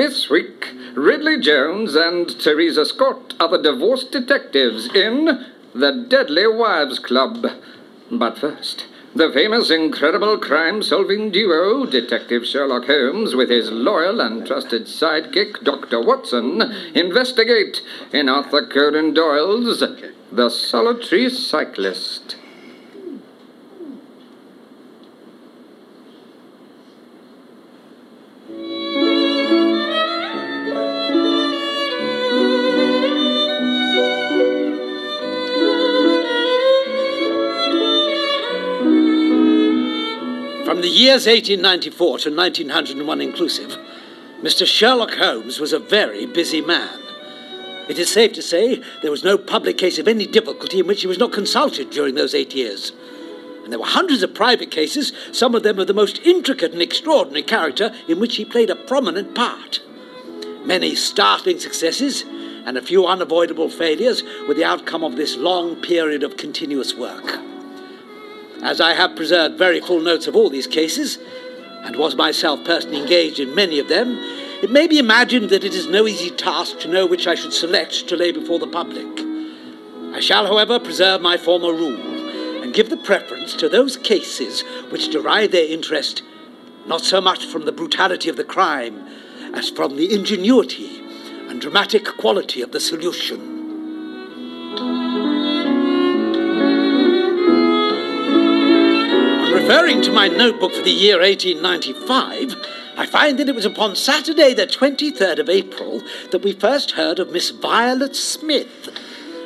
This week, Ridley Jones and Teresa Scott are the divorced detectives in The Deadly Wives Club. But first, the famous incredible crime solving duo, Detective Sherlock Holmes, with his loyal and trusted sidekick, Dr. Watson, investigate in Arthur Conan Doyle's The Solitary Cyclist. From the years 1894 to 1901 inclusive, Mr. Sherlock Holmes was a very busy man. It is safe to say there was no public case of any difficulty in which he was not consulted during those eight years. And there were hundreds of private cases, some of them of the most intricate and extraordinary character, in which he played a prominent part. Many startling successes and a few unavoidable failures were the outcome of this long period of continuous work. As I have preserved very full notes of all these cases, and was myself personally engaged in many of them, it may be imagined that it is no easy task to know which I should select to lay before the public. I shall, however, preserve my former rule and give the preference to those cases which derive their interest not so much from the brutality of the crime as from the ingenuity and dramatic quality of the solution. Referring to my notebook for the year 1895, I find that it was upon Saturday, the 23rd of April, that we first heard of Miss Violet Smith.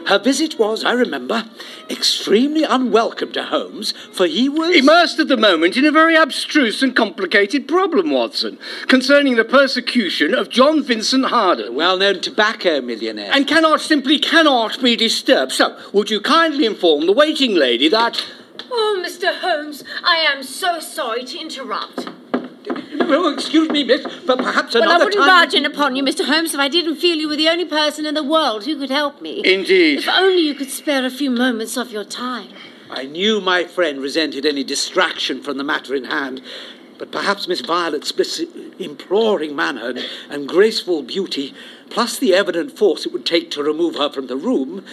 Her visit was, I remember, extremely unwelcome to Holmes, for he was. Immersed at the moment in a very abstruse and complicated problem, Watson, concerning the persecution of John Vincent Harden. well known tobacco millionaire. And cannot, simply cannot be disturbed. So, would you kindly inform the waiting lady that. Oh, Mr. Holmes, I am so sorry to interrupt. Oh, excuse me, miss, but perhaps another time... Well, I wouldn't time. barge in upon you, Mr. Holmes, if I didn't feel you were the only person in the world who could help me. Indeed. If only you could spare a few moments of your time. I knew my friend resented any distraction from the matter in hand, but perhaps Miss Violet's imploring manner and, and graceful beauty, plus the evident force it would take to remove her from the room,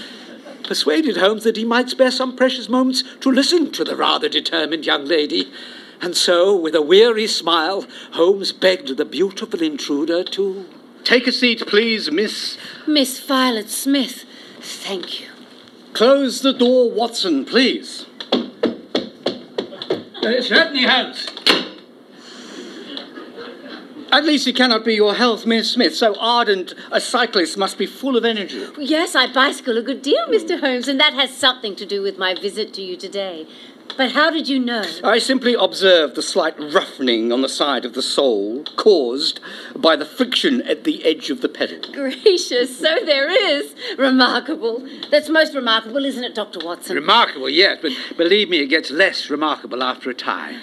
persuaded Holmes that he might spare some precious moments to listen to the rather determined young lady. And so, with a weary smile, Holmes begged the beautiful intruder to. Take a seat, please, Miss. Miss Violet Smith, thank you. Close the door, Watson, please. Uh, certainly, Holmes. At least it cannot be your health, Miss Smith. So ardent a cyclist must be full of energy. Yes, I bicycle a good deal, hmm. Mr. Holmes, and that has something to do with my visit to you today. But how did you know? I simply observed the slight roughening on the side of the sole caused by the friction at the edge of the pedal. Gracious, so there is. Remarkable. That's most remarkable, isn't it, Dr. Watson? Remarkable, yes, but believe me, it gets less remarkable after a time.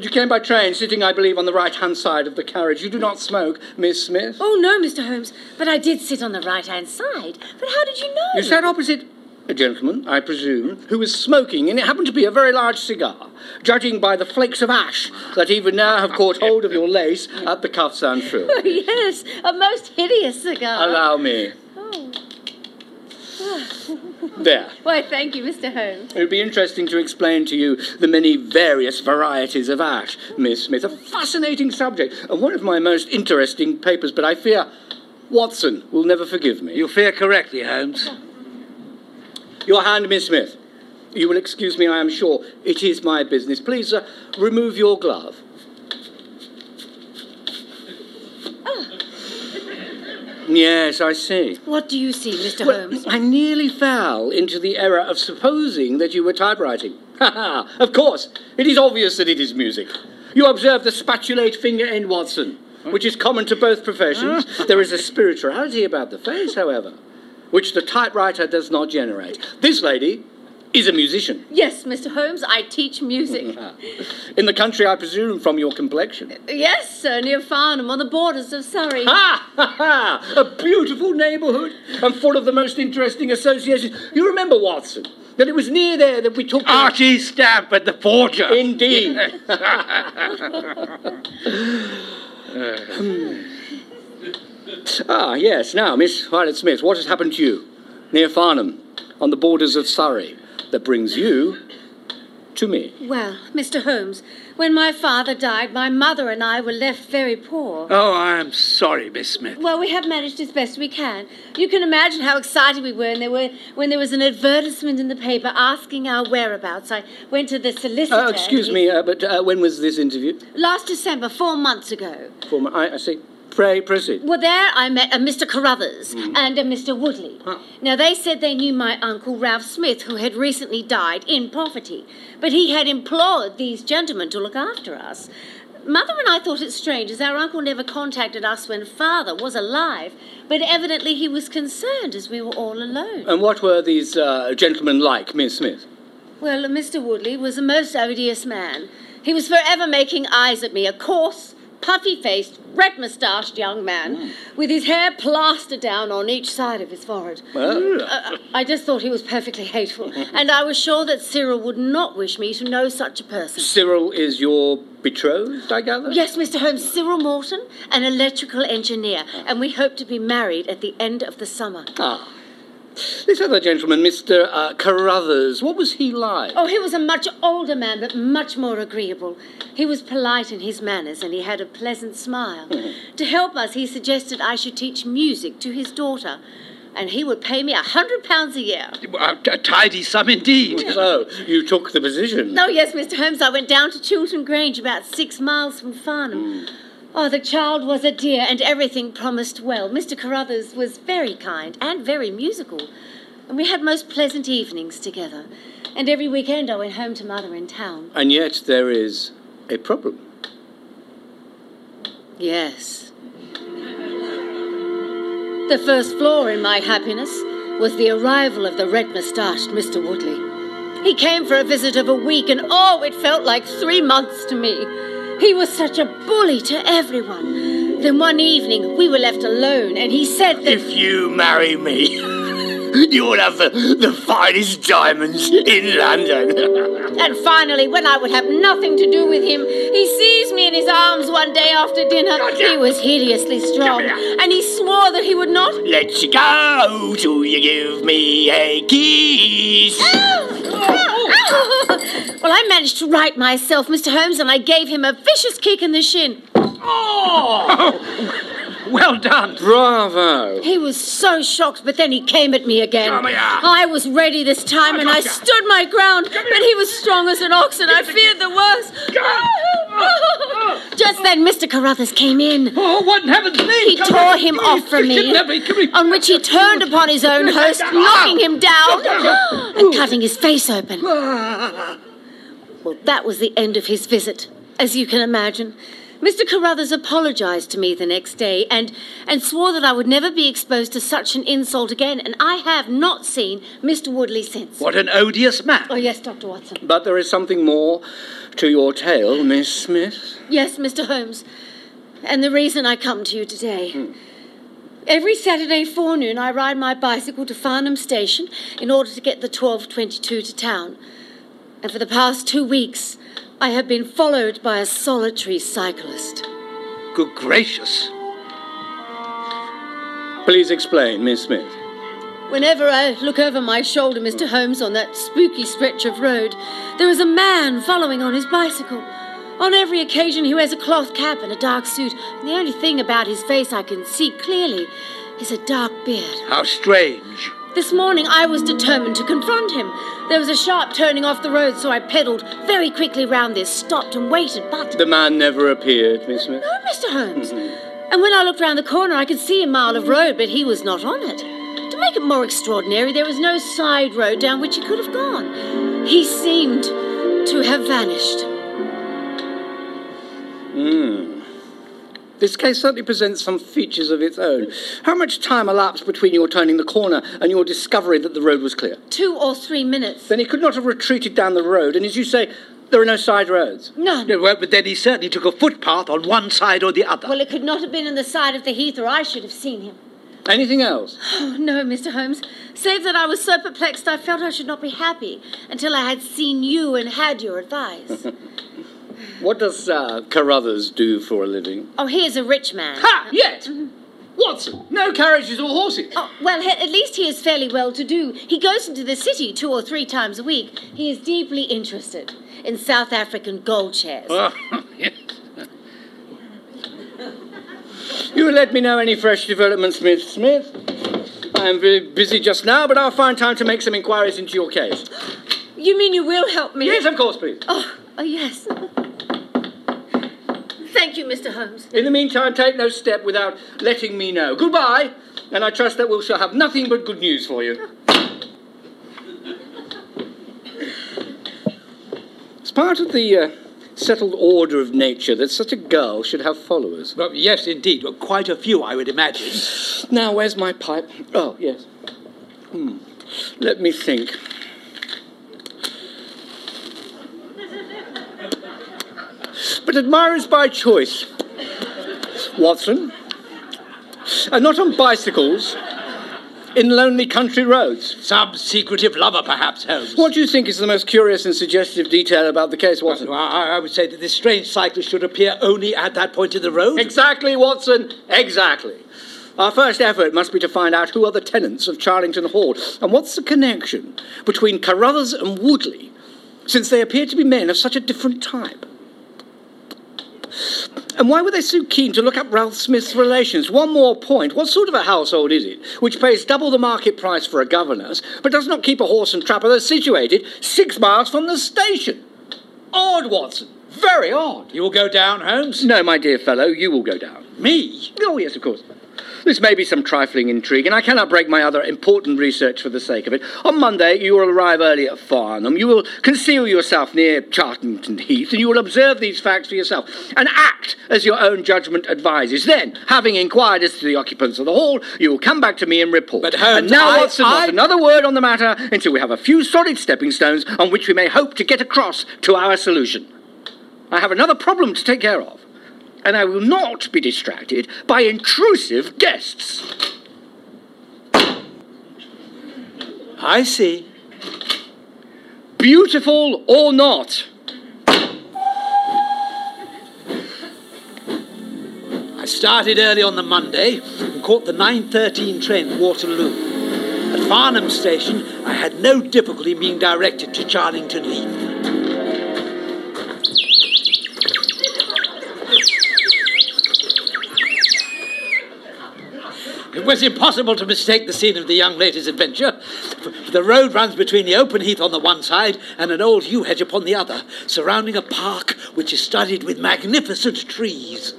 But you came by train, sitting, I believe, on the right hand side of the carriage. You do not smoke, Miss Smith. oh, no, Mr. Holmes, but I did sit on the right hand side. But how did you know? You sat opposite a gentleman, I presume, who was smoking, and it happened to be a very large cigar, judging by the flakes of ash that even now have caught hold of your lace at the cuffs and frill. Oh, yes, a most hideous cigar. Allow me. Oh. There. Why, thank you, Mr. Holmes. It would be interesting to explain to you the many various varieties of ash, Miss Smith. A fascinating subject, and one of my most interesting papers, but I fear Watson will never forgive me. You fear correctly, Holmes. Your hand, Miss Smith. You will excuse me, I am sure. It is my business. Please uh, remove your glove. Yes, I see. What do you see, Mr. Well, Holmes? I nearly fell into the error of supposing that you were typewriting. Ha ha! Of course, it is obvious that it is music. You observe the spatulate finger end, Watson, which is common to both professions. there is a spirituality about the face, however, which the typewriter does not generate. This lady is a musician. Yes, Mr. Holmes, I teach music. In the country, I presume, from your complexion. yes, sir, near Farnham on the borders of Surrey. Ha ha ha! A beautiful neighbourhood and full of the most interesting associations. You remember, Watson, that it was near there that we took. the- Archie Stamford the forger. Indeed. ah, yes. Now, Miss Violet Smith, what has happened to you near Farnham, on the borders of Surrey, that brings you to me? Well, Mr. Holmes, when my father died, my mother and I were left very poor. Oh, I am sorry, Miss Smith. Well, we have managed as best we can. You can imagine how excited we were when there, were, when there was an advertisement in the paper asking our whereabouts. I went to the solicitor. Uh, excuse He- me, uh, but uh, when was this interview? Last December, four months ago. Four months. I, I see. Pray proceed. Well, there I met a Mr. Carruthers Hmm. and a Mr. Woodley. Now, they said they knew my uncle Ralph Smith, who had recently died in poverty, but he had implored these gentlemen to look after us. Mother and I thought it strange, as our uncle never contacted us when father was alive, but evidently he was concerned as we were all alone. And what were these uh, gentlemen like, Miss Smith? Well, Mr. Woodley was a most odious man. He was forever making eyes at me, a coarse, puffy faced, red moustached young man, with his hair plastered down on each side of his forehead. Well, Uh, I just thought he was perfectly hateful, and I was sure that Cyril would not wish me to know such a person. Cyril is your betrothed, I gather? Yes, Mr. Holmes, Cyril Morton, an electrical engineer, and we hope to be married at the end of the summer. Ah. This other gentleman, Mr. Uh, Carruthers, what was he like? Oh, he was a much older man, but much more agreeable. He was polite in his manners, and he had a pleasant smile. to help us, he suggested I should teach music to his daughter, and he would pay me a hundred pounds a year. A, a tidy sum indeed. So, you took the position. No, yes, Mr. Holmes, I went down to Chiltern Grange, about six miles from Farnham. Oh, the child was a dear, and everything promised well. Mr. Carruthers was very kind and very musical, and we had most pleasant evenings together. And every weekend I went home to mother in town. And yet there is a problem. Yes. The first flaw in my happiness was the arrival of the red moustached Mr. Woodley. He came for a visit of a week, and oh, it felt like three months to me. He was such a bully to everyone. Then one evening we were left alone, and he said that. If you marry me, you'll have the, the finest diamonds in London. And finally, when I would have nothing to do with him, he seized me in his arms one day after dinner. He was hideously strong, and he swore that he would not Let's go till you give me a kiss. Oh, oh. well, I managed to right myself, Mr. Holmes, and I gave him a vicious kick in the shin. Oh. Well done. Bravo! He was so shocked, but then he came at me again. Come here. I was ready this time, and I stood my ground, but he was strong as an ox, and I feared the worst. Oh, oh, oh. Just then, Mr. Carruthers came in. Oh, what in heaven's name? He Come tore him off from me, Come here, come here. on which he turned upon his own host, knocking him down and cutting his face open. Ah. Well, that was the end of his visit, as you can imagine. Mr. Carruthers apologized to me the next day and, and swore that I would never be exposed to such an insult again, and I have not seen Mr. Woodley since. What an odious man. Oh, yes, Dr. Watson. But there is something more to your tale, Miss Smith. Yes, Mr. Holmes. And the reason I come to you today. Every Saturday forenoon, I ride my bicycle to Farnham Station in order to get the 1222 to town. And for the past two weeks, I have been followed by a solitary cyclist. Good gracious. Please explain, Miss Smith. Whenever I look over my shoulder, Mr. Holmes, on that spooky stretch of road, there is a man following on his bicycle. On every occasion, he wears a cloth cap and a dark suit, and the only thing about his face I can see clearly is a dark beard. How strange. This morning, I was determined to confront him. There was a sharp turning off the road, so I pedalled very quickly round this, stopped and waited, but. The man never appeared, Miss Smith. No, Mr. Holmes. Mm-hmm. And when I looked round the corner, I could see a mile of road, but he was not on it. To make it more extraordinary, there was no side road down which he could have gone. He seemed to have vanished. Hmm. This case certainly presents some features of its own. How much time elapsed between your turning the corner and your discovery that the road was clear? Two or three minutes. Then he could not have retreated down the road, and as you say, there are no side roads. None. No, well, but then he certainly took a footpath on one side or the other. Well, it could not have been on the side of the heath, or I should have seen him. Anything else? Oh, no, Mr. Holmes. Save that I was so perplexed I felt I should not be happy until I had seen you and had your advice. What does uh, Carruthers do for a living? oh, he is a rich man. Ha! Yet! Watson, no carriages or horses. Oh, well, he- at least he is fairly well to do. He goes into the city two or three times a week. He is deeply interested in South African gold shares. Oh, yes. You will let me know any fresh developments, Miss Smith. I am very busy just now, but I'll find time to make some inquiries into your case. You mean you will help me? Yes, of course, please. Oh, oh yes. Thank you, Mr. Holmes. In the meantime, take no step without letting me know. Goodbye, and I trust that we shall have nothing but good news for you. It's part of the uh, settled order of nature that such a girl should have followers. Well, yes, indeed. Well, quite a few, I would imagine. Now, where's my pipe? Oh, yes. Hmm. Let me think. But admirers by choice. Watson. And not on bicycles. In lonely country roads. Some secretive lover, perhaps, Holmes. What do you think is the most curious and suggestive detail about the case, Watson? Well, I, I would say that this strange cyclist should appear only at that point in the road. Exactly, Watson. Exactly. Our first effort must be to find out who are the tenants of Charlington Hall and what's the connection between Carruthers and Woodley, since they appear to be men of such a different type. And why were they so keen to look up Ralph Smith's relations? One more point. What sort of a household is it which pays double the market price for a governess, but does not keep a horse and trapper that's situated six miles from the station? Odd, Watson. Very odd. You will go down, Holmes? No, my dear fellow, you will go down. Me? Oh, yes, of course. This may be some trifling intrigue, and I cannot break my other important research for the sake of it. On Monday, you will arrive early at Farnham. You will conceal yourself near Charlington Heath, and you will observe these facts for yourself and act as your own judgment advises. Then, having inquired as to the occupants of the hall, you will come back to me and report. But, Holmes, and now, I- Watson, I- not another word on the matter until we have a few solid stepping stones on which we may hope to get across to our solution. I have another problem to take care of and I will not be distracted by intrusive guests. I see. Beautiful or not. I started early on the Monday and caught the 9.13 train at Waterloo. At Farnham Station, I had no difficulty being directed to Charlington Heath. It was impossible to mistake the scene of the young lady's adventure. The road runs between the open heath on the one side and an old yew hedge upon the other, surrounding a park which is studded with magnificent trees.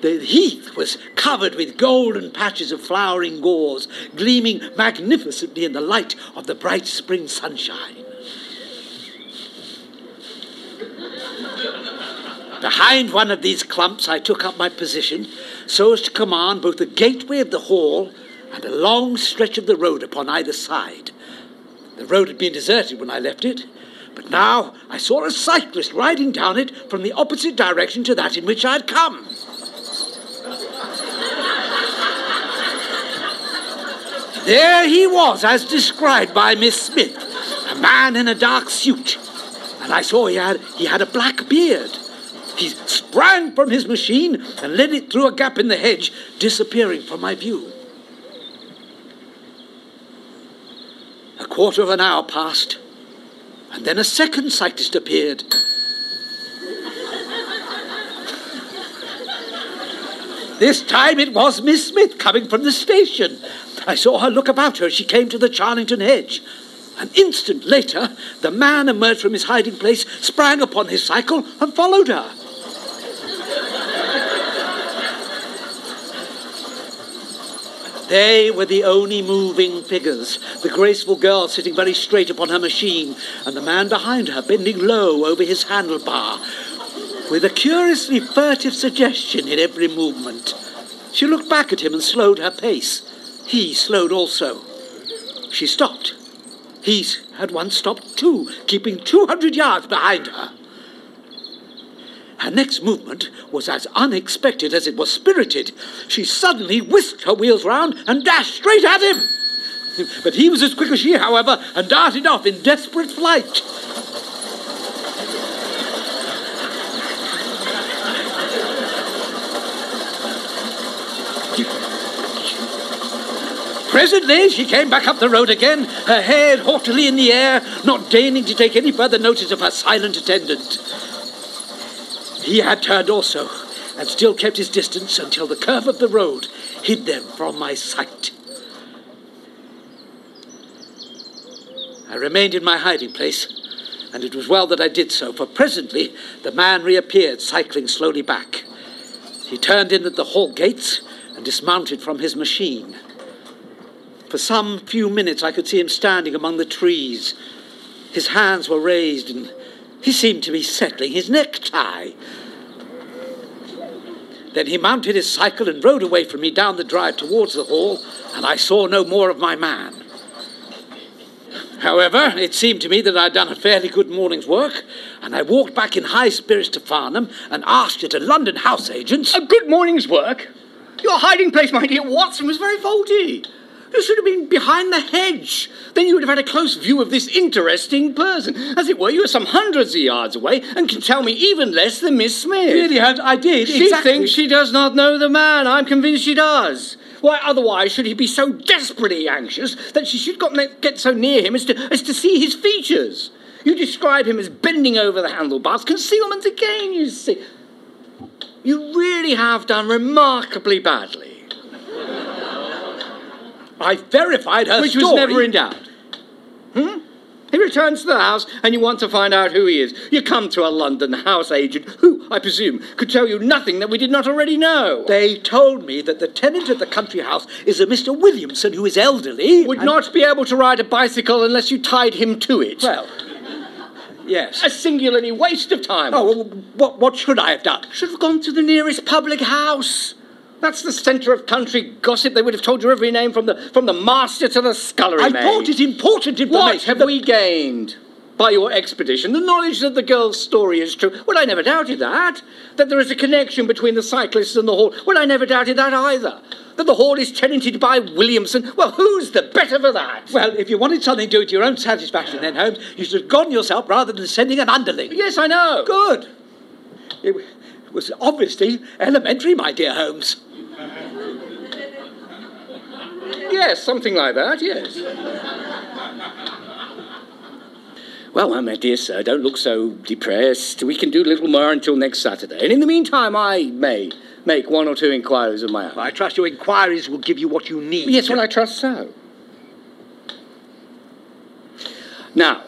The heath was covered with golden patches of flowering gorse, gleaming magnificently in the light of the bright spring sunshine. Behind one of these clumps, I took up my position so as to command both the gateway of the hall and a long stretch of the road upon either side. The road had been deserted when I left it, but now I saw a cyclist riding down it from the opposite direction to that in which I had come. There he was, as described by Miss Smith, a man in a dark suit, and I saw he had, he had a black beard. He sprang from his machine and led it through a gap in the hedge, disappearing from my view. A quarter of an hour passed, and then a second cyclist appeared. This time it was Miss Smith coming from the station. I saw her look about her as she came to the Charlington hedge. An instant later, the man emerged from his hiding place, sprang upon his cycle, and followed her. They were the only moving figures. The graceful girl sitting very straight upon her machine, and the man behind her bending low over his handlebar, with a curiously furtive suggestion in every movement. She looked back at him and slowed her pace. He slowed also. She stopped. He had once stopped too, keeping 200 yards behind her. Her next movement was as unexpected as it was spirited. She suddenly whisked her wheels round and dashed straight at him. But he was as quick as she, however, and darted off in desperate flight. Presently, she came back up the road again, her head haughtily in the air, not deigning to take any further notice of her silent attendant. He had turned also, and still kept his distance until the curve of the road hid them from my sight. I remained in my hiding place, and it was well that I did so, for presently the man reappeared, cycling slowly back. He turned in at the hall gates and dismounted from his machine. For some few minutes, I could see him standing among the trees. His hands were raised, and he seemed to be settling his necktie. Then he mounted his cycle and rode away from me down the drive towards the hall, and I saw no more of my man. However, it seemed to me that I'd done a fairly good morning's work, and I walked back in high spirits to Farnham and asked at a London house agent's. A good morning's work? Your hiding place, my dear Watson, was very faulty. You should have been behind the hedge. Then you would have had a close view of this interesting person. As it were, you were some hundreds of yards away and can tell me even less than Miss Smith. Really, I, I did. She exactly. thinks she does not know the man. I'm convinced she does. Why, otherwise, should he be so desperately anxious that she should got, get so near him as to, as to see his features? You describe him as bending over the handlebars. Concealment again, you see. You really have done remarkably badly. I verified her Which story. was never in doubt. Hmm? He returns to the house and you want to find out who he is. You come to a London house agent who, I presume, could tell you nothing that we did not already know. They told me that the tenant of the country house is a Mr. Williamson who is elderly. Would and- not be able to ride a bicycle unless you tied him to it. Well, yes. a singularly waste of time. Oh, well, what, what should I have done? should have gone to the nearest public house. That's the centre of country gossip. They would have told you every name from the from the master to the scullery I maid. thought it important information. What have that- we gained by your expedition? The knowledge that the girl's story is true. Well, I never doubted that. That there is a connection between the cyclists and the hall. Well, I never doubted that either. That the hall is tenanted by Williamson. Well, who's the better for that? Well, if you wanted something to do to your own satisfaction, then, Holmes, you should have gone yourself rather than sending an underling. yes, I know. Good. It was obviously elementary, my dear Holmes. Yes, something like that, yes. Well, well, my dear sir, don't look so depressed. We can do little more until next Saturday. And in the meantime, I may make one or two inquiries of my own. I trust your inquiries will give you what you need. Yes, well, I trust so. Now,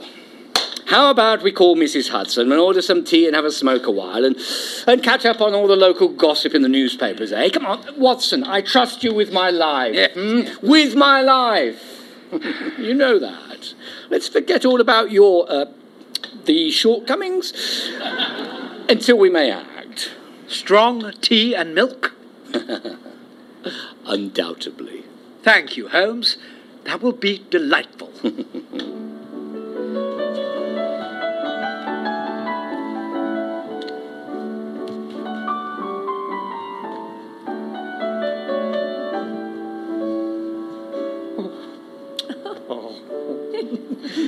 how about we call Mrs. Hudson and order some tea and have a smoke a while and, and catch up on all the local gossip in the newspapers, eh? Come on, Watson, I trust you with my life. hmm? With my life. you know that. Let's forget all about your, uh, the shortcomings until we may act. Strong tea and milk? Undoubtedly. Thank you, Holmes. That will be delightful.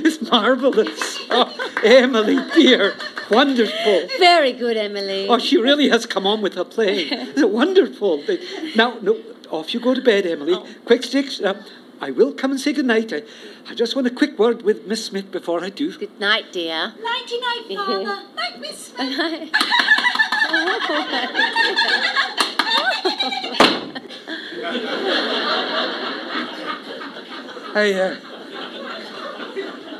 it's marvelous. Oh, Emily, dear, wonderful. Very good, Emily. Oh, she really has come on with her playing. It's wonderful. Now, no, off you go to bed, Emily. Quick sticks. Uh, I will come and say good night. I, I just want a quick word with Miss Smith before I do. Good night, dear. Nighty night, Father. Night, Miss Smith. I, uh,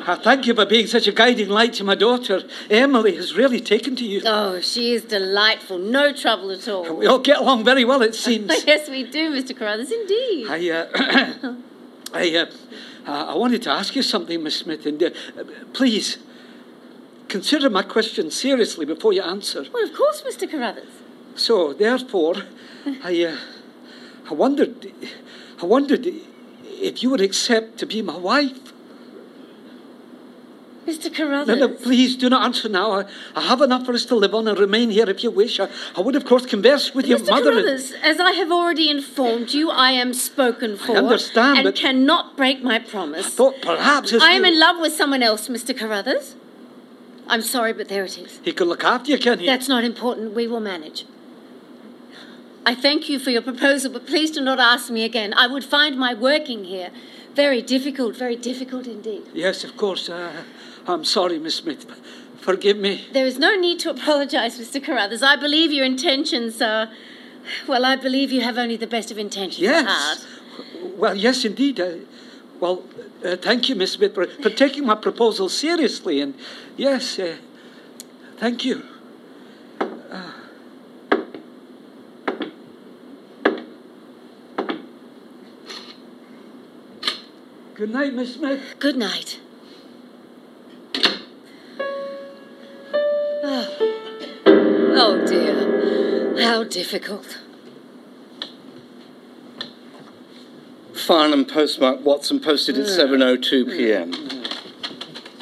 I thank you for being such a guiding light to my daughter. Emily has really taken to you. oh, she is delightful. No trouble at all. We all get along very well, it seems. yes, we do, Mr. Carruthers, indeed. I, uh, I, uh, uh, I wanted to ask you something, Miss Smith, and uh, please consider my question seriously before you answer. Well, of course, Mr. Carruthers. So, therefore, I, uh, I wondered, I wondered if you would accept to be my wife. Mr. Carruthers. no, please do not answer now. I, I have enough for us to live on and remain here if you wish. I, I would, of course, converse with your Mr. mother. and- Carruthers, as I have already informed you, I am spoken for. understand, and but- cannot break my promise. I thought perhaps I am you- in love with someone else, Mr. Carruthers. I'm sorry, but there it is. He can look after you, can he? That's not important. We will manage. I thank you for your proposal, but please do not ask me again. I would find my working here very difficult, very difficult indeed. Yes, of course. Uh, I'm sorry, Miss Smith. Forgive me. There is no need to apologize, Mr. Carruthers. I believe your intentions are. Well, I believe you have only the best of intentions Yes. heart. Well, yes, indeed. Uh, well, uh, thank you, Miss Smith, for, for taking my proposal seriously. And yes, uh, thank you. Uh, good night, Miss Smith. Good night. How difficult. Farnham postmark Watson posted at 7.02 p.m.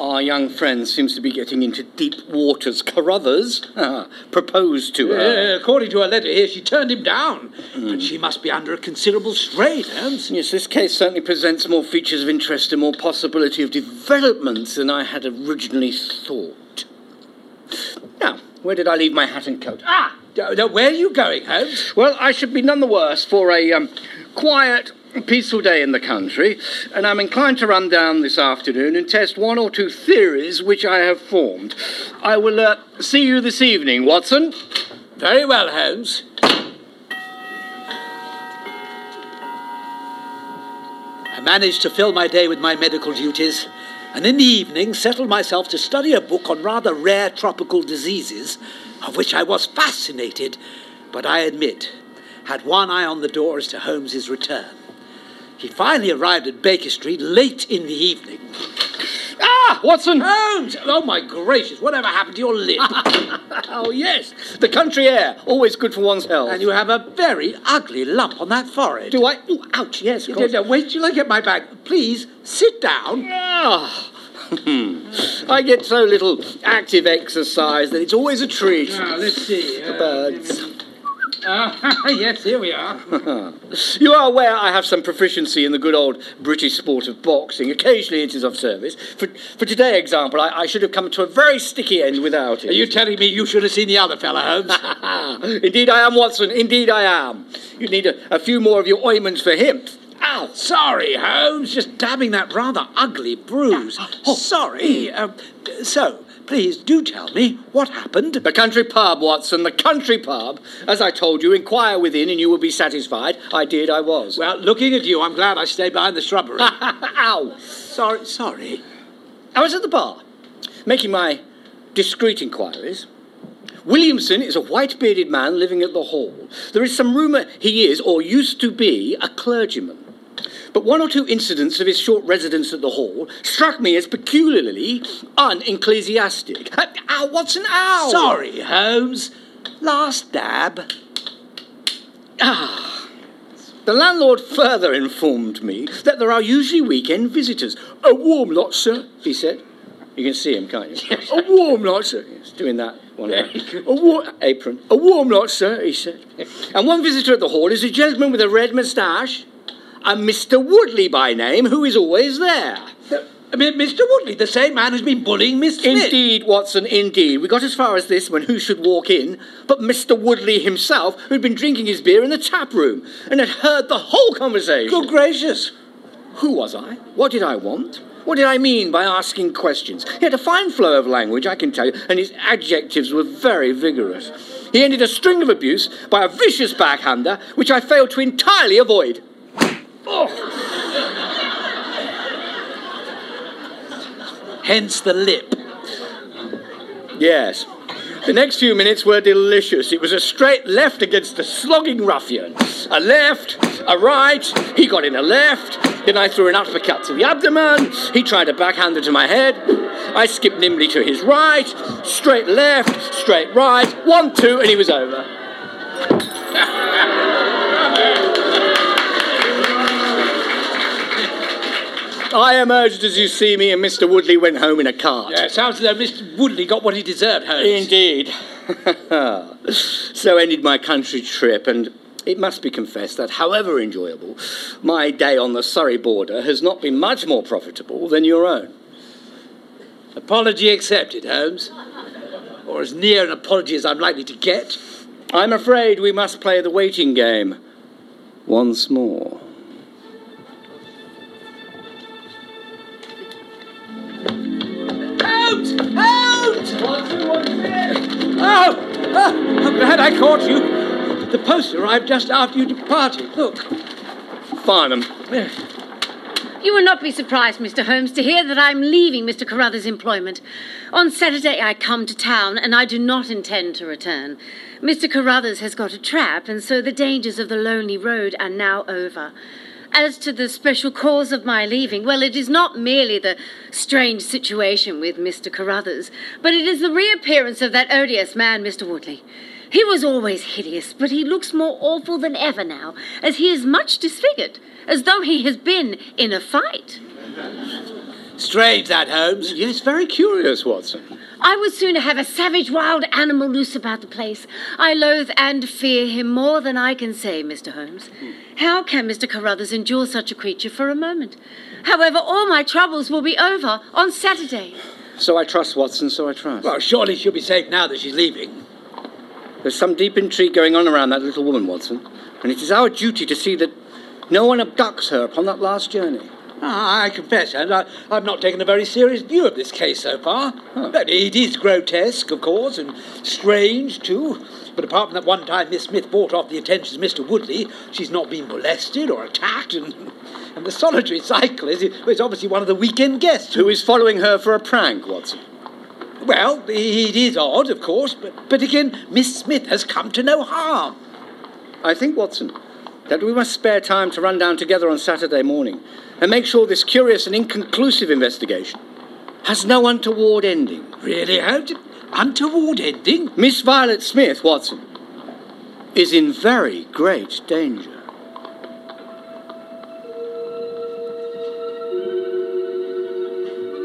Our young friend seems to be getting into deep waters. Carruthers ah, proposed to her. Uh, according to her letter here, she turned him down. But she must be under a considerable strain, Holmes. Yes, this case certainly presents more features of interest and more possibility of development than I had originally thought. Now, where did I leave my hat and coat? Ah! Now, where are you going, Holmes? Well, I should be none the worse for a um, quiet, peaceful day in the country, and I'm inclined to run down this afternoon and test one or two theories which I have formed. I will uh, see you this evening, Watson. Very well, Holmes. I managed to fill my day with my medical duties, and in the evening settled myself to study a book on rather rare tropical diseases, of which I was fascinated, but I admit, had one eye on the door as to Holmes's return. He finally arrived at Baker Street late in the evening. Ah, Watson! Holmes! Oh, my gracious, whatever happened to your lip? oh, yes, the country air, always good for one's health. and you have a very ugly lump on that forehead. Do I? Ooh, ouch, yes, of course. Wait till I get my bag. Please sit down. Ah. Hmm. I get so little active exercise that it's always a treat. Ah, let's see. The uh, birds. yes, here we are. You are aware I have some proficiency in the good old British sport of boxing. Occasionally it is of service. For, for today, example, I, I should have come to a very sticky end without it. Are you telling me you should have seen the other fellow, Holmes? Indeed I am, Watson. Indeed I am. You need a, a few more of your ointments for him. Ow! Sorry, Holmes. Just dabbing that rather ugly bruise. Sorry. Um, so, please do tell me what happened. The country pub, Watson, the country pub. As I told you, inquire within and you will be satisfied. I did, I was. Well, looking at you, I'm glad I stayed behind the shrubbery. Ow! sorry, sorry. I was at the bar, making my discreet inquiries. Williamson is a white bearded man living at the Hall. There is some rumour he is, or used to be, a clergyman. But one or two incidents of his short residence at the Hall struck me as peculiarly unecclesiastic. Ow, Watson, ow! Sorry, Holmes. Last dab. Ah. The landlord further informed me that there are usually weekend visitors. A warm lot, sir, he said. You can see him, can't you? a warm lot, sir. Yes, doing that one. A war- apron. A warm lot, sir, he said. And one visitor at the hall is a gentleman with a red moustache, a Mr. Woodley by name, who is always there. I mean, Mr. Woodley, the same man who's been bullying Miss Smith. Indeed, Watson, indeed. We got as far as this when who should walk in but Mr. Woodley himself, who'd been drinking his beer in the tap room and had heard the whole conversation. Good gracious. Who was I? What did I want? What did I mean by asking questions? He had a fine flow of language, I can tell you, and his adjectives were very vigorous. He ended a string of abuse by a vicious backhander, which I failed to entirely avoid. Hence the lip. Yes. The next few minutes were delicious. It was a straight left against a slogging ruffian. A left, a right, he got in a left, then I threw an uppercut to the abdomen, he tried a backhander to my head, I skipped nimbly to his right, straight left, straight right, one, two, and he was over. I emerged as you see me, and Mr. Woodley went home in a cart. Yeah, sounds as though Mr. Woodley got what he deserved, Holmes. Indeed. so ended my country trip, and it must be confessed that, however enjoyable, my day on the Surrey border has not been much more profitable than your own. Apology accepted, Holmes. Or as near an apology as I'm likely to get. I'm afraid we must play the waiting game once more. Holmes! Holmes! Oh, oh, I'm glad I caught you. The post arrived just after you departed. Look. Farnham, You will not be surprised, Mr. Holmes, to hear that I'm leaving Mr. Carruthers' employment. On Saturday, I come to town, and I do not intend to return. Mr. Carruthers has got a trap, and so the dangers of the lonely road are now over. As to the special cause of my leaving, well, it is not merely the strange situation with Mr. Carruthers, but it is the reappearance of that odious man, Mr. Woodley. He was always hideous, but he looks more awful than ever now, as he is much disfigured, as though he has been in a fight. Strange that, Holmes. yes, very curious, Watson. I would sooner have a savage wild animal loose about the place. I loathe and fear him more than I can say, Mr. Holmes. How can Mr. Carruthers endure such a creature for a moment? However, all my troubles will be over on Saturday. So I trust, Watson, so I trust. Well, surely she'll be safe now that she's leaving. There's some deep intrigue going on around that little woman, Watson, and it is our duty to see that no one abducts her upon that last journey. Ah, I confess, Holmes, I, I've not taken a very serious view of this case so far. But it is grotesque, of course, and strange, too. But apart from that one time Miss Smith brought off the attentions of Mr. Woodley, she's not been molested or attacked, and, and the solitary cyclist is, obviously one of the weekend guests Who is following her for a prank, Watson? Well, it is odd, of course, but, but again, Miss Smith has come to no harm. I think, Watson, that we must spare time to run down together on Saturday morning and make sure this curious and inconclusive investigation has no untoward ending. Really, Holmes? Untoward ending? Miss Violet Smith, Watson, is in very great danger.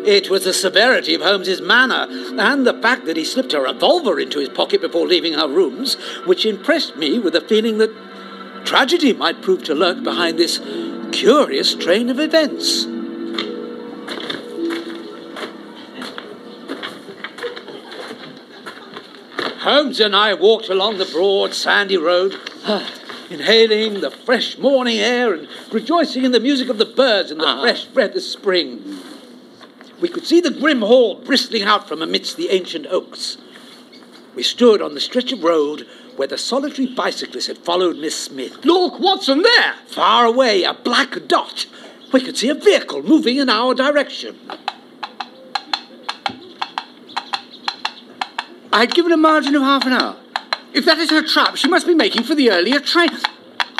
It was the severity of Holmes's manner and the fact that he slipped a revolver into his pocket before leaving our rooms which impressed me with a feeling that tragedy might prove to lurk behind this curious train of events. Holmes and I walked along the broad, sandy road, inhaling the fresh morning air and rejoicing in the music of the birds and the Uh-huh. fresh breath of spring. We could see the grim hall bristling out from amidst the ancient oaks. We stood on the stretch of road where the solitary bicyclist had followed Miss Smith. Look, Watson, there! Far away, a black dot. We could see a vehicle moving in our direction. I'd given a margin of half an hour. If that is her trap, she must be making for the earlier train.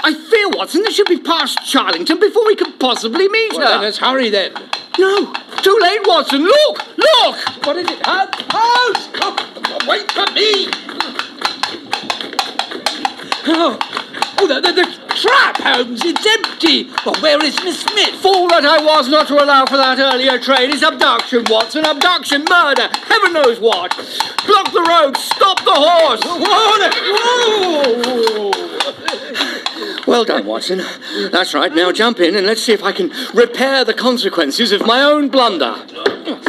I fear, Watson, that she'll be past Charlington before we can possibly meet Well, her. let us hurry then. No, too late, Watson. Look, look! What is it, Holmes? Holmes! Oh, wait for me! Oh, oh the, the, the trap, Holmes! It's empty! Well, where is Miss Smith? Fool that I was not to allow for that earlier train. It's abduction, Watson. Abduction, murder, heaven knows what. Block the road, stop the horse. Whoa! Well done, Watson. That's right. Now jump in and let's see if I can repair the consequences of my own blunder.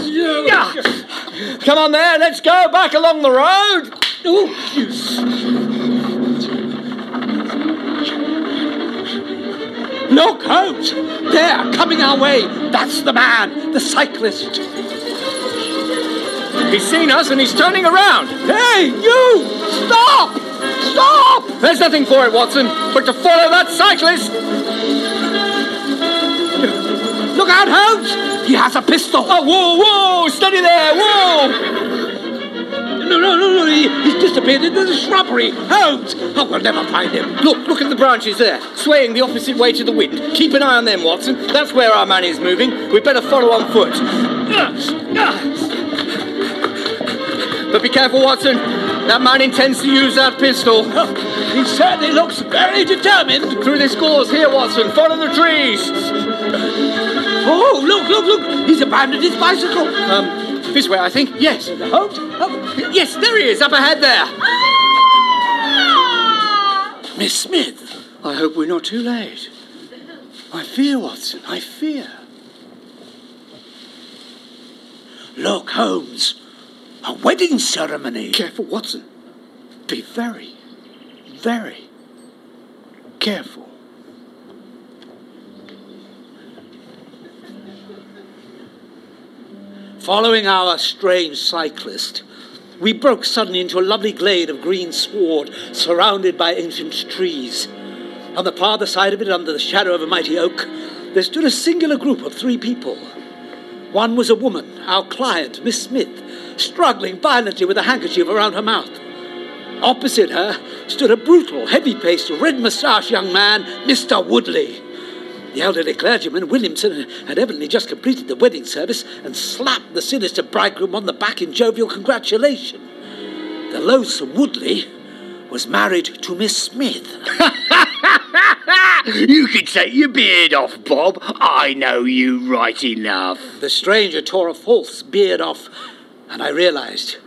Yeah. Come on there, let's go back along the road. Oh, Look, Holmes! There, coming our way! That's the man, the cyclist. He's seen us and he's turning around. Hey, you! Stop! Stop! There's nothing for it, Watson, but to follow that cyclist. Look out, Holmes! He has a pistol. Oh, whoa, whoa, steady there, whoa. No, no, no, no! He, he's disappeared into the shrubbery. Holmes! Oh, we'll never find him. Look, look at the branches there, swaying the opposite way to the wind. Keep an eye on them, Watson. That's where our man is moving. We'd better follow on foot. But be careful, Watson. That man intends to use that pistol. He certainly looks very determined. Through this gorse here, Watson. Follow the trees. Oh, look, look, look! He's abandoned his bicycle. Um, this way, I think. Yes. Holmes, oh, Yes, there he is, up ahead there. Ah! Miss Smith. I hope we're not too late. I fear, Watson, I fear. Look, Holmes. A wedding ceremony. Careful, Watson. Be very, very careful. Following our strange cyclist, we broke suddenly into a lovely glade of green sward surrounded by ancient trees. On the farther side of it, under the shadow of a mighty oak, there stood a singular group of three people. One was a woman, our client, Miss Smith, struggling violently with a handkerchief around her mouth. Opposite her stood a brutal, heavy faced, red moustached young man, Mr. Woodley. The elderly clergyman, Williamson, had evidently just completed the wedding service and slapped the sinister bridegroom on the back in jovial congratulation. The loathsome Woodley was married to Miss Smith. You can take your beard off, Bob. I know you right enough. The stranger tore a false beard off, and I realized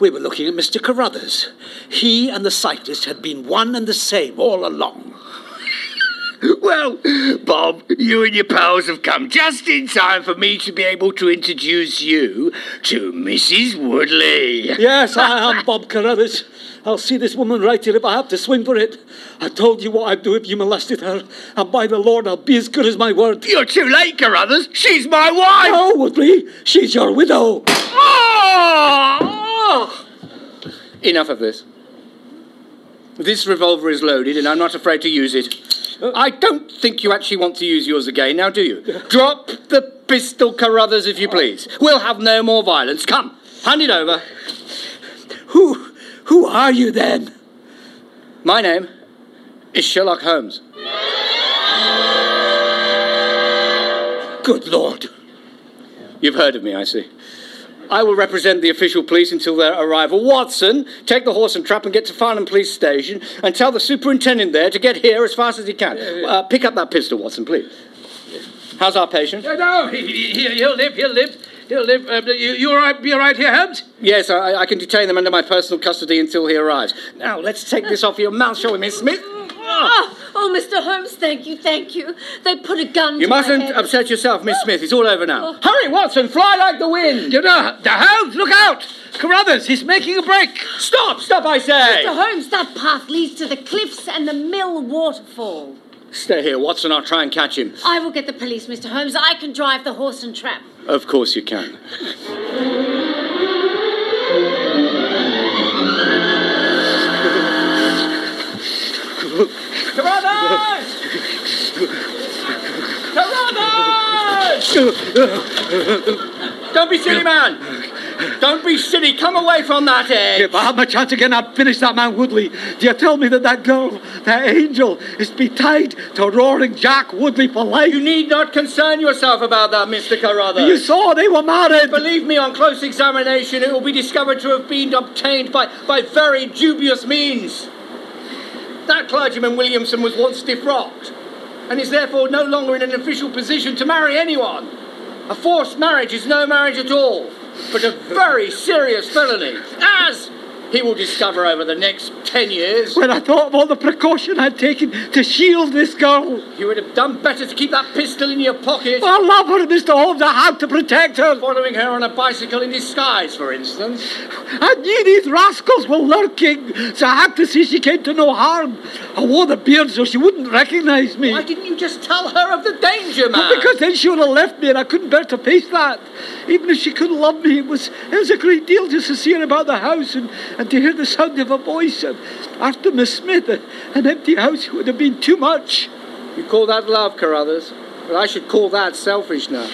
we were looking at Mr. Carruthers. He and the cyclist had been one and the same all along. Well, Bob, you and your pals have come just in time for me to be able to introduce you to Mrs. Woodley. Yes, I am Bob Carruthers. I'll see this woman right here if I have to swing for it. I told you what I'd do if you molested her, and by the Lord, I'll be as good as my word. You're too late, Carruthers. She's my wife. No, Woodley, she's your widow. Oh! Enough of this. This revolver is loaded, and I'm not afraid to use it. I don't think you actually want to use yours again, now do you? Drop the pistol, Carruthers, if you please. We'll have no more violence. Come, hand it over. Who, who are you then? My name is Sherlock Holmes. Good Lord. You've heard of me, I see. I will represent the official police until their arrival. Watson, take the horse and trap and get to Farnham Police Station and tell the superintendent there to get here as fast as he can. Uh, pick up that pistol, Watson, please. How's our patient? No, no, he, he, he'll live, he'll live, he'll live. Uh, you, you all right, be all right here, Holmes? Yes, I, I can detain them under my personal custody until he arrives. Now, let's take this off your mouth, shall we, Miss Smith? Ah! Ah! Oh, oh, Mr. Holmes, thank you, thank you. They put a gun You to mustn't head. upset yourself, Miss ah! Smith. It's all over now. Oh. Hurry, Watson, fly like the wind. You know, the Holmes, look out! Carruthers, he's making a break. Stop, stop, I say. Mr. Holmes, that path leads to the cliffs and the mill waterfall. Stay here, Watson. I'll try and catch him. I will get the police, Mr. Holmes. I can drive the horse and trap. Of course you can. Carruthers! Carruthers! Don't be silly, man. Don't be silly. Come away from that edge. If I had my chance again, I'd finish that man Woodley. Do you tell me that that girl, that angel, is to be tied to roaring Jack Woodley for life? You need not concern yourself about that, Mr. Carruthers. You saw they were married. Believe me, on close examination, it will be discovered to have been obtained by, by very dubious means. That clergyman Williamson was once defrocked and is therefore no longer in an official position to marry anyone. A forced marriage is no marriage at all, but a very serious felony, as he will discover over the next ten years. When I thought of all the precaution I'd taken to shield this girl, You would have done better to keep that pistol in your pocket. I love her, Mr. Holmes. I had to protect her. Following her on a bicycle in disguise, for instance. I knew these rascals were lurking, so I had to see she came to no harm. I wore the beard so she wouldn't recognize me. Why didn't you just tell her of the danger, man? Well, because then she would have left me and I couldn't bear to face that. Even if she couldn't love me, it was, it was a great deal just to see her about the house and, and to hear the sound of a voice. And after Miss Smith, an empty house would have been too much. You call that love, Carruthers? But I should call that selfish now.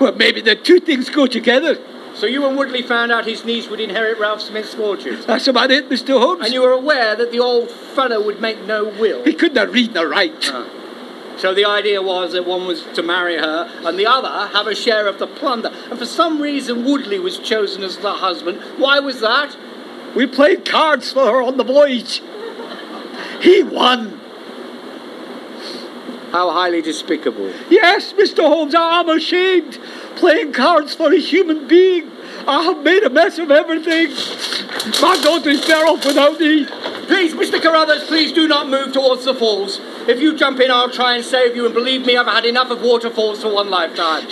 Well, maybe the two things go together. So you and Woodley found out his niece would inherit Ralph Smith's fortune. That's about it, Mr. Holmes. And you were aware that the old fellow would make no will. He couldn't have read nor write. Ah. So the idea was that one was to marry her and the other have a share of the plunder. And for some reason, Woodley was chosen as the husband. Why was that? We played cards for her on the voyage. He won. How highly despicable. Yes, Mr. Holmes, I am ashamed. Playing cards for a human being. I have made a mess of everything. My daughter's better off without me. Please, Mr. Carruthers, please do not move towards the falls. If you jump in, I'll try and save you, and believe me, I've had enough of waterfalls for one lifetime.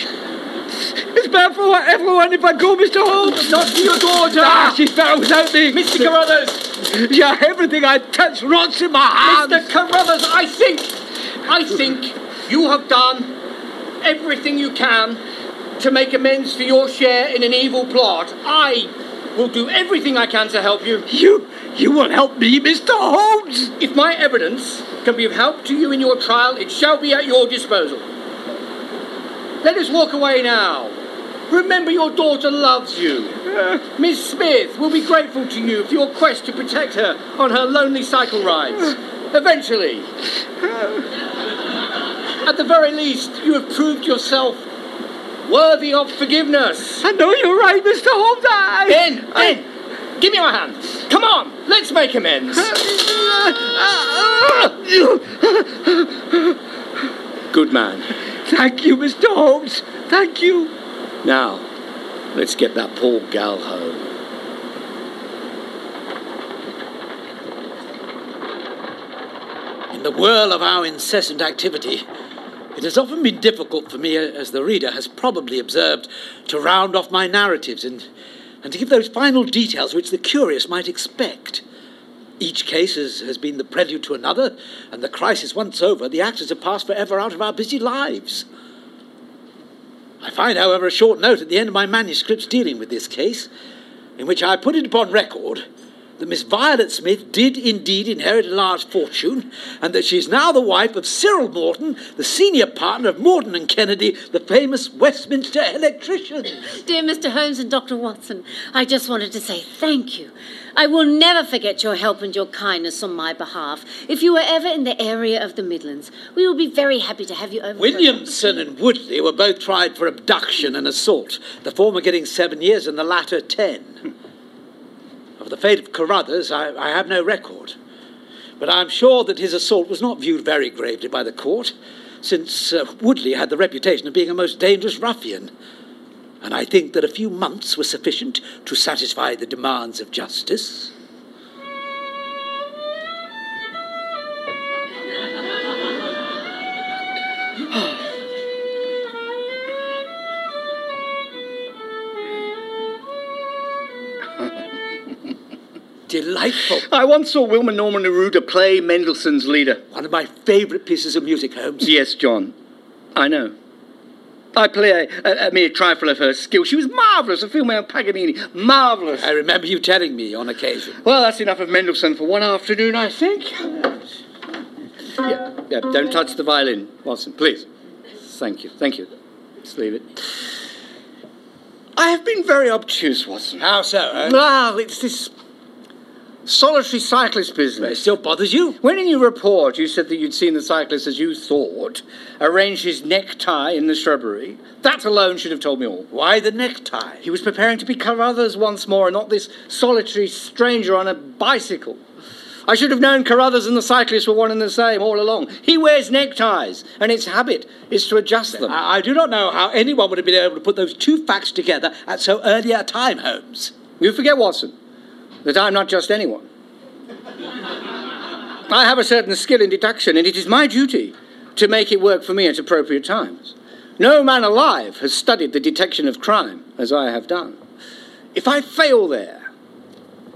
It's better for everyone if I go, Mr. Holmes. Not for your daughter! Ah, she's better without me. Mr. Carruthers! Yeah, everything I touch rots in my hands. Mr. Carruthers, I think, I think you have done everything you can to make amends for your share in an evil plot. I will do everything I can to help you. You, you will help me, Mr. Holmes. If my evidence can be of help to you in your trial, it shall be at your disposal. Let us walk away now. Remember, your daughter loves you. Miss Smith will be grateful to you for your quest to protect her on her lonely cycle rides. Eventually. At the very least, you have proved yourself worthy of forgiveness. I know you're right, Mr. Holmes. I... Ben, Ben, give me your hand. Come on, let's make amends. Good man. Thank you, Mr. Holmes. Thank you. Now, let's get that poor gal home. In the whirl of our incessant activity, it has often been difficult for me, as the reader has probably observed, to round off my narratives and, and to give those final details which the curious might expect. Each case has, has been the prelude to another, and the crisis once over, the actors have passed forever out of our busy lives. I find, however, a short note at the end of my manuscripts dealing with this case, in which I put it upon record that Miss Violet Smith did indeed inherit a large fortune, and that she is now the wife of Cyril Morton, the senior partner of Morton and Kennedy, the famous Westminster electricians. Dear Mr. Holmes and Dr. Watson, I just wanted to say thank you. I will never forget your help and your kindness on my behalf. If you were ever in the area of the Midlands, we will be very happy to have you over. Williamson and Woodley were both tried for abduction and assault, the former getting seven years and the latter ten. Of the fate of Carruthers, I, I have no record. But I'm sure that his assault was not viewed very gravely by the court, since uh, Woodley had the reputation of being a most dangerous ruffian. And I think that a few months were sufficient to satisfy the demands of justice. Delightful. I once saw Wilma Norman Neruda play Mendelssohn's Lieder. One of my favourite pieces of music, Holmes. Yes, John. I know. I play a, a, a mere trifle of her skill. She was marvellous, a female Paganini. Marvellous. I remember you telling me on occasion. Well, that's enough of Mendelssohn for one afternoon, I think. Yeah, yeah, don't touch the violin, Watson, please. Thank you, thank you. Just leave it. I have been very obtuse, Watson. How so, eh? Well, it's this solitary cyclist It business. still bothers you? When in your report you said that you'd seen the cyclist as you thought arrange his necktie in the shrubbery, that alone should have told me all. Why the necktie? He was preparing to be Carruthers once more, and not this solitary stranger on a bicycle. I should have known Carruthers and the cyclist were one and the same all along. He wears neckties, and its habit is to adjust them. I, I do not know how anyone would have been able to put those two facts together at so early a time, Holmes. You forget, Watson, that I'm not just anyone. I have a certain skill in deduction, and it is my duty to make it work for me at appropriate times. No man alive has studied the detection of crime as I have done. If I fail there,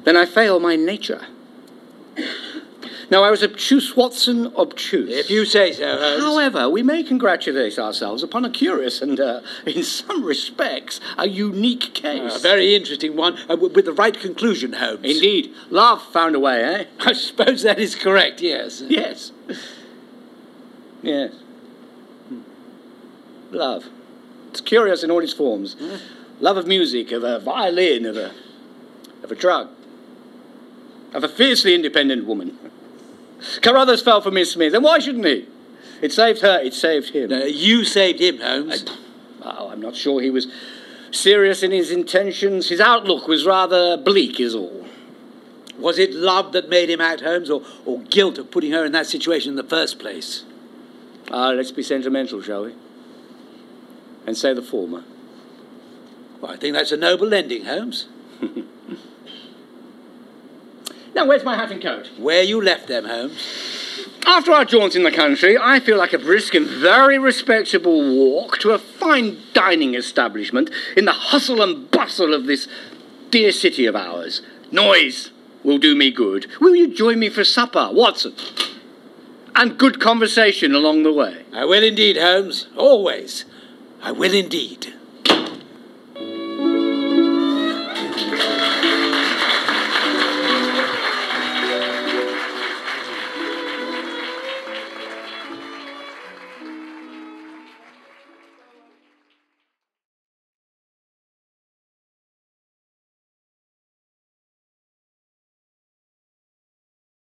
then I fail my nature. Now, I was obtuse, Watson, obtuse. If you say so, Holmes. However, we may congratulate ourselves upon a curious and, uh, in some respects, a unique case. A very interesting one, uh, w- with the right conclusion, Holmes. Indeed. Love found a way, eh? I suppose that is correct, yes. Yes. Yes. Hmm. Love. It's curious in all its forms. Love of music, of a violin, of a, of a drug, of a fiercely independent woman. Carruthers fell for Miss Smith, and why shouldn't he? It saved her, it saved him. Uh, you saved him, Holmes. Oh, I'm not sure he was serious in his intentions. His outlook was rather bleak, is all. Was it love that made him act, Holmes, or, or guilt of putting her in that situation in the first place? Ah, let's be sentimental, shall we? And say the former. Well, I think that's a noble ending, Holmes. Now, where's my hat and coat? Where you left them, Holmes. After our jaunt in the country, I feel like a brisk and very respectable walk to a fine dining establishment in the hustle and bustle of this dear city of ours. Noise will do me good. Will you join me for supper, Watson? And good conversation along the way. I will indeed, Holmes. Always. I will indeed.